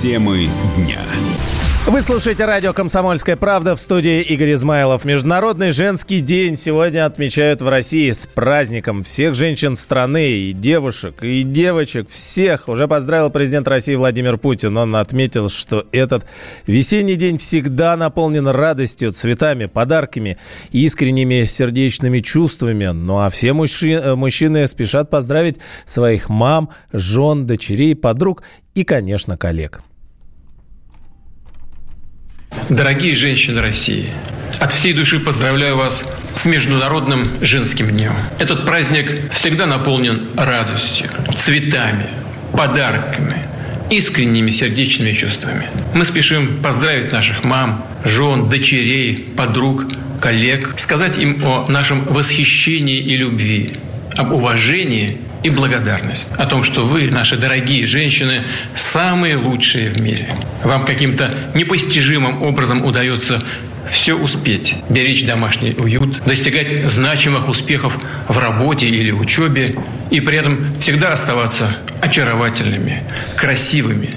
Темы дня. Вы слушаете радио «Комсомольская правда» в студии Игорь Измайлов. Международный женский день сегодня отмечают в России с праздником всех женщин страны, и девушек, и девочек, всех. Уже поздравил президент России Владимир Путин. Он отметил, что этот весенний день всегда наполнен радостью, цветами, подарками, искренними сердечными чувствами. Ну а все мужчины, мужчины спешат поздравить своих мам, жен, дочерей, подруг и, конечно, коллег. Дорогие женщины России, от всей души поздравляю вас с Международным женским днем. Этот праздник всегда наполнен радостью, цветами, подарками, искренними сердечными чувствами. Мы спешим поздравить наших мам, жен, дочерей, подруг, коллег, сказать им о нашем восхищении и любви, об уважении и благодарность о том, что вы, наши дорогие женщины, самые лучшие в мире. Вам каким-то непостижимым образом удается все успеть, беречь домашний уют, достигать значимых успехов в работе или учебе и при этом всегда оставаться очаровательными, красивыми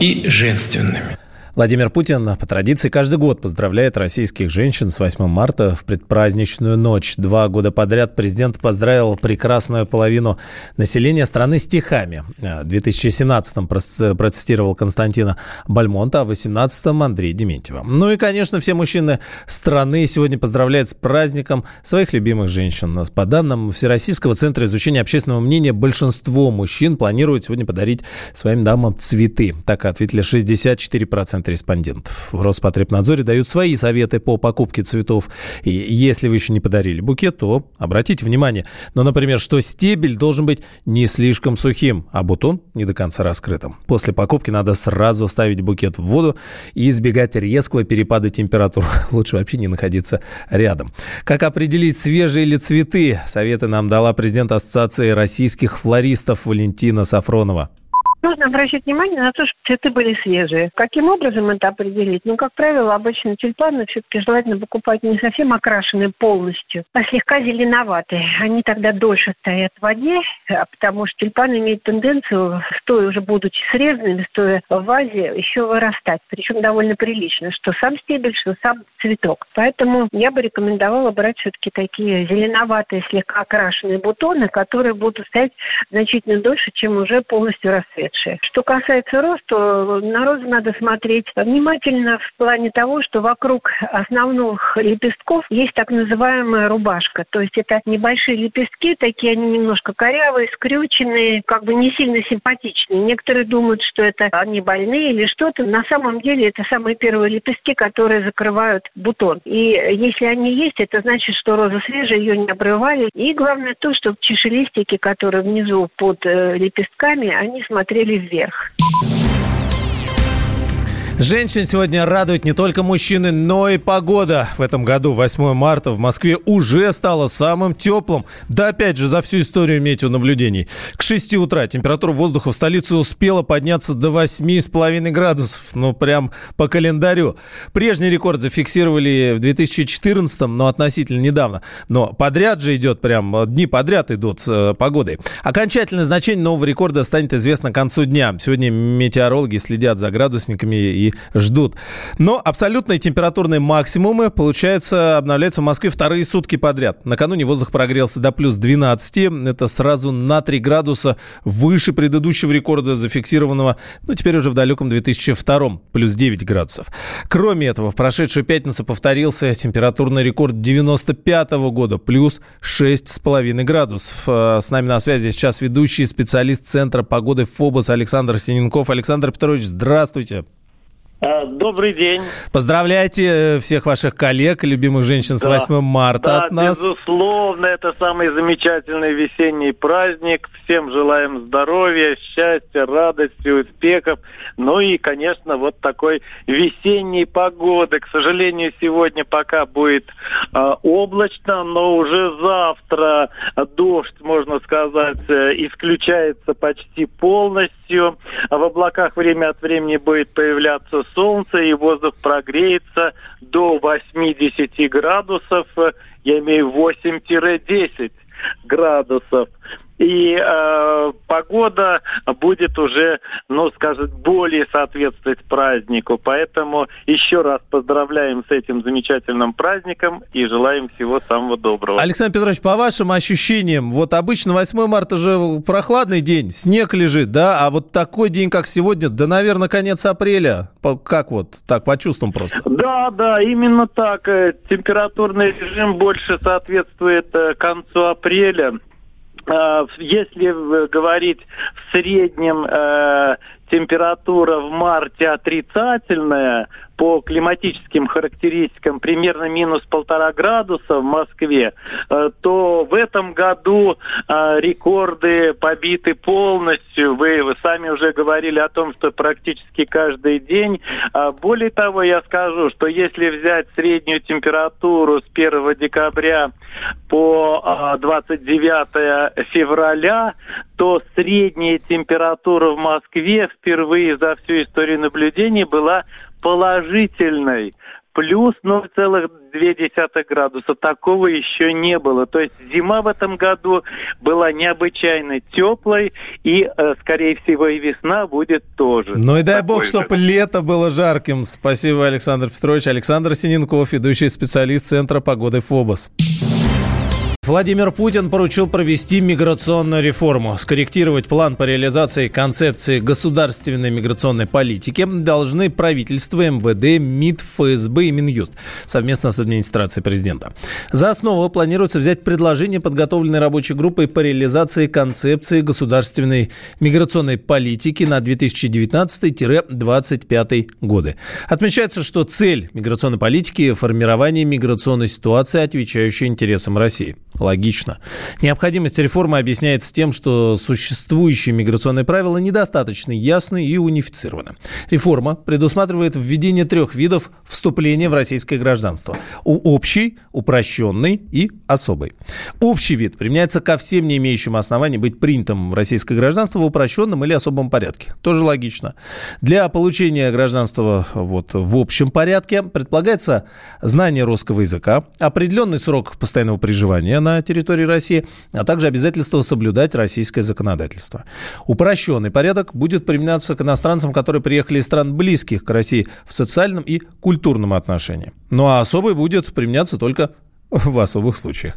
и женственными. Владимир Путин по традиции каждый год поздравляет российских женщин с 8 марта в предпраздничную ночь. Два года подряд президент поздравил прекрасную половину населения страны стихами. В 2017-м процитировал Константина Бальмонта, а в 2018-м Андрей Дементьева. Ну и, конечно, все мужчины страны сегодня поздравляют с праздником своих любимых женщин. По данным Всероссийского центра изучения общественного мнения, большинство мужчин планируют сегодня подарить своим дамам цветы. Так ответили 64% 50% респондентов. В Роспотребнадзоре дают свои советы по покупке цветов. И если вы еще не подарили букет, то обратите внимание. Но, например, что стебель должен быть не слишком сухим, а бутон не до конца раскрытым. После покупки надо сразу ставить букет в воду и избегать резкого перепада температур. Лучше вообще не находиться рядом. Как определить, свежие ли цветы? Советы нам дала президент Ассоциации российских флористов Валентина Сафронова. Нужно обращать внимание на то, что цветы были свежие. Каким образом это определить? Ну, как правило, обычно тюльпаны все-таки желательно покупать не совсем окрашенные полностью, а слегка зеленоватые. Они тогда дольше стоят в воде, а потому что тюльпаны имеют тенденцию, стоя уже будучи срезанными, стоя в вазе, еще вырастать. Причем довольно прилично, что сам стебель, что сам цветок. Поэтому я бы рекомендовала брать все-таки такие зеленоватые, слегка окрашенные бутоны, которые будут стоять значительно дольше, чем уже полностью расцвет лучше. Что касается роста, на розы надо смотреть внимательно в плане того, что вокруг основных лепестков есть так называемая рубашка. То есть это небольшие лепестки, такие они немножко корявые, скрюченные, как бы не сильно симпатичные. Некоторые думают, что это они больные или что-то. На самом деле это самые первые лепестки, которые закрывают бутон. И если они есть, это значит, что роза свежая, ее не обрывали. И главное то, что чешелистики, которые внизу под э, лепестками, они смотрели посмотрели вверх. Женщин сегодня радует не только мужчины, но и погода. В этом году, 8 марта, в Москве уже стало самым теплым. Да, опять же, за всю историю метеонаблюдений. К 6 утра температура воздуха в столице успела подняться до 8,5 градусов. Ну, прям по календарю. Прежний рекорд зафиксировали в 2014, но относительно недавно. Но подряд же идет, прям дни подряд идут э, погодой. Окончательное значение нового рекорда станет известно к концу дня. Сегодня метеорологи следят за градусниками и и ждут. Но абсолютные температурные максимумы, получается, обновляются в Москве вторые сутки подряд. Накануне воздух прогрелся до плюс 12. Это сразу на 3 градуса выше предыдущего рекорда, зафиксированного, ну, теперь уже в далеком 2002 плюс 9 градусов. Кроме этого, в прошедшую пятницу повторился температурный рекорд 95 -го года, плюс 6,5 градусов. Э, с нами на связи сейчас ведущий специалист Центра погоды ФОБОС Александр Синенков. Александр Петрович, здравствуйте. А, добрый день. Поздравляйте э, всех ваших коллег, любимых женщин с 8 марта да, от нас. безусловно, это самый замечательный весенний праздник. Всем желаем здоровья, счастья, радости, успехов. Ну и, конечно, вот такой весенней погоды. К сожалению, сегодня пока будет э, облачно, но уже завтра дождь, можно сказать, э, исключается почти полностью. В облаках время от времени будет появляться солнце, и воздух прогреется до 80 градусов, я имею 8-10 градусов. И э, погода будет уже, ну, скажем, более соответствовать празднику. Поэтому еще раз поздравляем с этим замечательным праздником и желаем всего самого доброго. Александр Петрович, по вашим ощущениям, вот обычно 8 марта же прохладный день, снег лежит, да, а вот такой день, как сегодня, да, наверное, конец апреля. Как вот, так, по чувствам просто? Да, да, именно так. Э, температурный режим больше соответствует э, концу апреля. А, если говорить в среднем э, температура в марте отрицательная, по климатическим характеристикам примерно минус полтора градуса в Москве, э, то в этом году э, рекорды побиты полностью. Вы, сами уже говорили о том, что практически каждый день. А более того, я скажу, что если взять среднюю температуру с 1 декабря по 29 э, февраля, то средняя температура в Москве впервые за всю историю наблюдений была положительной плюс 0,2 градуса. Такого еще не было. То есть зима в этом году была необычайно теплой, и, э, скорее всего, и весна будет тоже. Ну и дай бог, же. чтобы лето было жарким. Спасибо, Александр Петрович. Александр Синенков, ведущий специалист Центра погоды ФОБОС. Владимир Путин поручил провести миграционную реформу. Скорректировать план по реализации концепции государственной миграционной политики должны правительство, МВД, МИД, ФСБ и Минюст совместно с администрацией президента. За основу планируется взять предложение, подготовленной рабочей группой по реализации концепции государственной миграционной политики на 2019-2025 годы. Отмечается, что цель миграционной политики – формирование миграционной ситуации, отвечающей интересам России. Логично. Необходимость реформы объясняется тем, что существующие миграционные правила недостаточно ясны и унифицированы. Реформа предусматривает введение трех видов вступления в российское гражданство. У общий, упрощенный и особый. Общий вид применяется ко всем не имеющим оснований быть принятым в российское гражданство в упрощенном или особом порядке. Тоже логично. Для получения гражданства вот, в общем порядке предполагается знание русского языка, определенный срок постоянного проживания на территории России, а также обязательство соблюдать российское законодательство. Упрощенный порядок будет применяться к иностранцам, которые приехали из стран близких к России в социальном и культурном отношении. Ну а особый будет применяться только в особых случаях.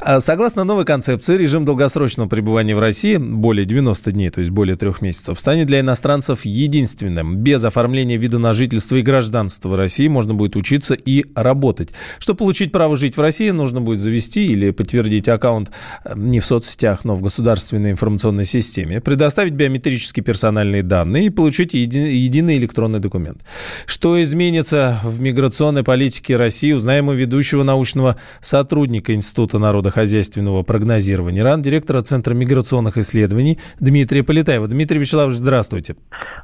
А согласно новой концепции, режим долгосрочного пребывания в России, более 90 дней, то есть более трех месяцев, станет для иностранцев единственным. Без оформления вида на жительство и гражданства России можно будет учиться и работать. Чтобы получить право жить в России, нужно будет завести или подтвердить аккаунт э, не в соцсетях, но в государственной информационной системе, предоставить биометрические персональные данные и получить еди- единый электронный документ. Что изменится в миграционной политике России, узнаем у ведущего научного сотрудника Института народохозяйственного прогнозирования РАН, директора Центра миграционных исследований Дмитрия Полетаева. Дмитрий Вячеславович, здравствуйте.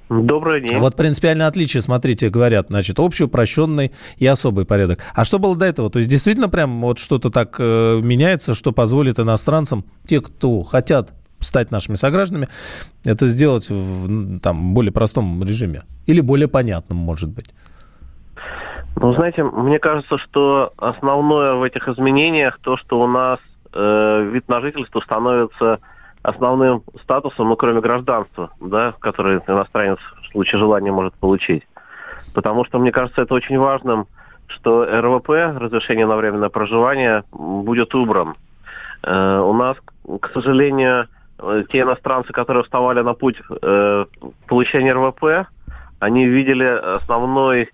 Добрый день. Вот принципиальное отличие, смотрите, говорят, значит, общий, упрощенный и особый порядок. А что было до этого? То есть действительно прям вот что-то так э, меняется, что позволит иностранцам, те, кто хотят стать нашими согражданами, это сделать в там, более простом режиме или более понятном, может быть? Ну, знаете, мне кажется, что основное в этих изменениях то, что у нас э, вид на жительство становится основным статусом, ну, кроме гражданства, да, который иностранец в случае желания может получить. Потому что, мне кажется, это очень важным, что РВП, разрешение на временное проживание, будет убран. Э, у нас, к сожалению, те иностранцы, которые вставали на путь э, получения РВП, они видели основной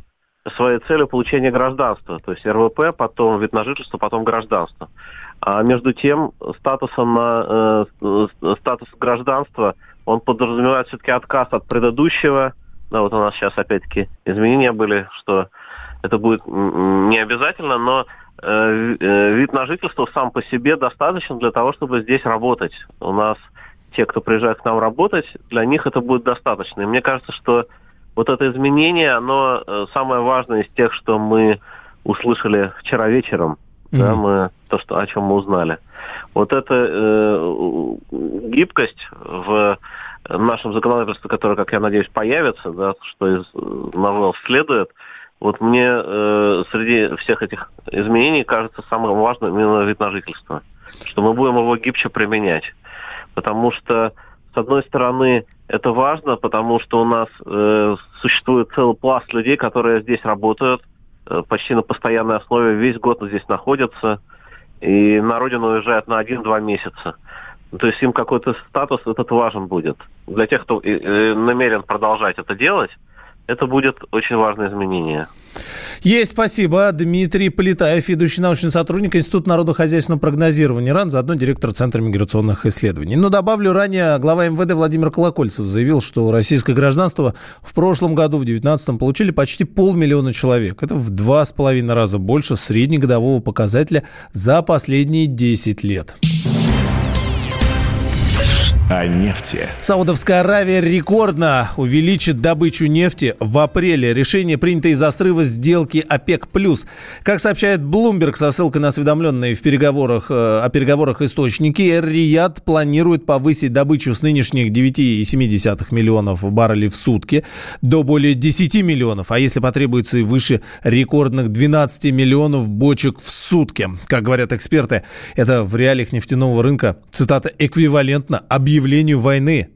своей целью получение гражданства, то есть РВП, потом вид на жительство, потом гражданство. А между тем статусом э, статус гражданства он подразумевает все-таки отказ от предыдущего. Да, вот у нас сейчас опять-таки изменения были, что это будет не обязательно, но э, э, вид на жительство сам по себе достаточно для того, чтобы здесь работать. У нас те, кто приезжает к нам работать, для них это будет достаточно. И мне кажется, что вот это изменение, оно э, самое важное из тех, что мы услышали вчера вечером, mm-hmm. да, мы то, что о чем мы узнали. Вот эта э, гибкость в нашем законодательстве, которое, как я надеюсь, появится, да, что из новелл следует, вот мне э, среди всех этих изменений кажется самым важным именно вид на жительство, что мы будем его гибче применять. потому что, с одной стороны, это важно, потому что у нас э, существует целый пласт людей, которые здесь работают э, почти на постоянной основе, весь год здесь находятся, и на родину уезжают на один-два месяца. То есть им какой-то статус этот важен будет. Для тех, кто э, намерен продолжать это делать, это будет очень важное изменение. Есть, спасибо. Дмитрий Полетаев, ведущий научный сотрудник Института народохозяйственного прогнозирования РАН, заодно директор Центра миграционных исследований. Но добавлю, ранее глава МВД Владимир Колокольцев заявил, что российское гражданство в прошлом году, в 2019 получили почти полмиллиона человек. Это в два с половиной раза больше среднегодового показателя за последние 10 лет о нефти. Саудовская Аравия рекордно увеличит добычу нефти в апреле. Решение принято из-за срыва сделки ОПЕК+. Как сообщает Bloomberg со ссылкой на осведомленные в переговорах, э, о переговорах источники, Эр-Рияд планирует повысить добычу с нынешних 9,7 миллионов баррелей в сутки до более 10 миллионов, а если потребуется и выше рекордных 12 миллионов бочек в сутки. Как говорят эксперты, это в реалиях нефтяного рынка, цитата, эквивалентно объявлению объявлению войны.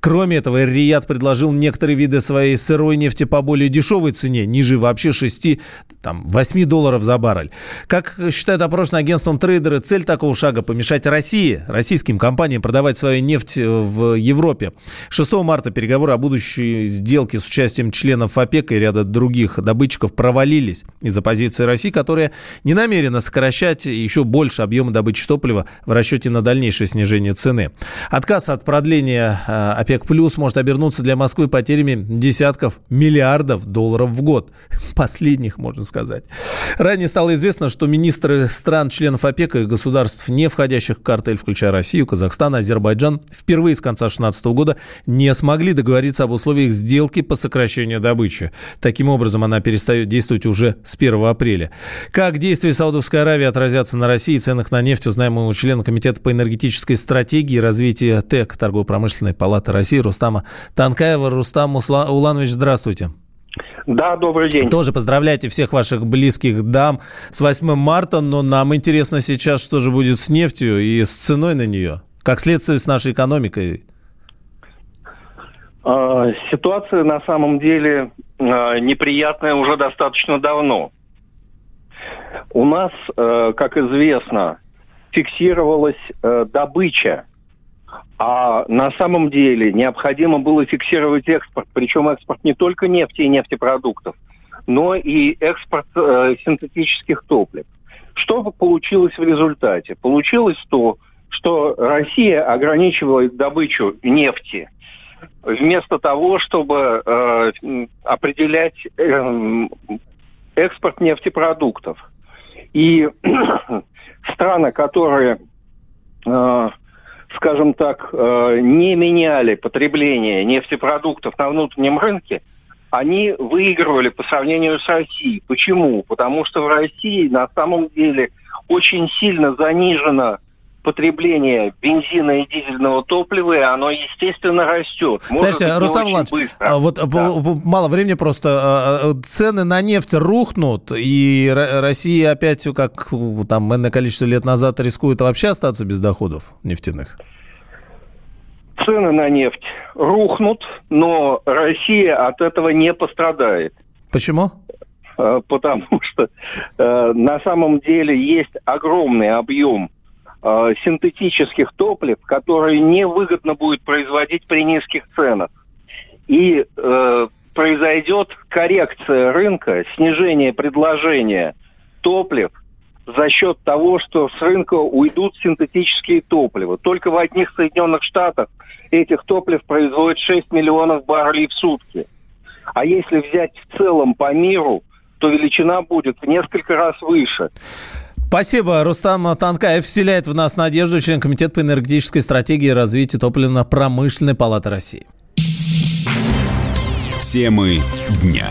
Кроме этого, Рият предложил некоторые виды своей сырой нефти по более дешевой цене, ниже вообще 6, там, 8 долларов за баррель. Как считают опрошенным агентством трейдеры, цель такого шага – помешать России, российским компаниям продавать свою нефть в Европе. 6 марта переговоры о будущей сделке с участием членов ОПЕК и ряда других добытчиков провалились из-за позиции России, которая не намерена сокращать еще больше объема добычи топлива в расчете на дальнейшее снижение цены. Отказ от продления а, ОПЕК плюс может обернуться для Москвы потерями десятков миллиардов долларов в год. Последних, можно сказать. Ранее стало известно, что министры стран-членов ОПЕК и государств, не входящих в картель, включая Россию, Казахстан, Азербайджан, впервые с конца 2016 года не смогли договориться об условиях сделки по сокращению добычи. Таким образом, она перестает действовать уже с 1 апреля. Как действия Саудовской Аравии отразятся на России и ценах на нефть, узнаем у члена Комитета по энергетической стратегии и развитию ТЭК, торгово-промышленной палаты палаты России Рустама Танкаева. Рустам Уланович, здравствуйте. Да, добрый день. Тоже поздравляйте всех ваших близких дам с 8 марта, но нам интересно сейчас, что же будет с нефтью и с ценой на нее, как следствие с нашей экономикой. А, ситуация на самом деле а, неприятная уже достаточно давно. У нас, э, как известно, фиксировалась добыча а на самом деле необходимо было фиксировать экспорт, причем экспорт не только нефти и нефтепродуктов, но и экспорт э, синтетических топлив. Что получилось в результате? Получилось то, что Россия ограничивает добычу нефти вместо того, чтобы э, определять э, экспорт нефтепродуктов. И страны, которые э, скажем так, э, не меняли потребление нефтепродуктов на внутреннем рынке, они выигрывали по сравнению с Россией. Почему? Потому что в России на самом деле очень сильно занижено потребление бензина и дизельного топлива, и оно, естественно, растет. Может Знаете, Руслан Иванович, а вот да. мало времени просто. А, а, цены на нефть рухнут, и Россия опять, как там энное количество лет назад, рискует вообще остаться без доходов нефтяных? Цены на нефть рухнут, но Россия от этого не пострадает. Почему? Потому что э, на самом деле есть огромный объем э, синтетических топлив, которые невыгодно будет производить при низких ценах. И э, произойдет коррекция рынка, снижение предложения топлив за счет того, что с рынка уйдут синтетические топлива. Только в одних Соединенных Штатах этих топлив производят 6 миллионов баррелей в сутки. А если взять в целом по миру, то величина будет в несколько раз выше. Спасибо. Рустам Танкаев вселяет в нас надежду, член Комитета по энергетической стратегии и развитию топливно-промышленной палаты России. Темы дня.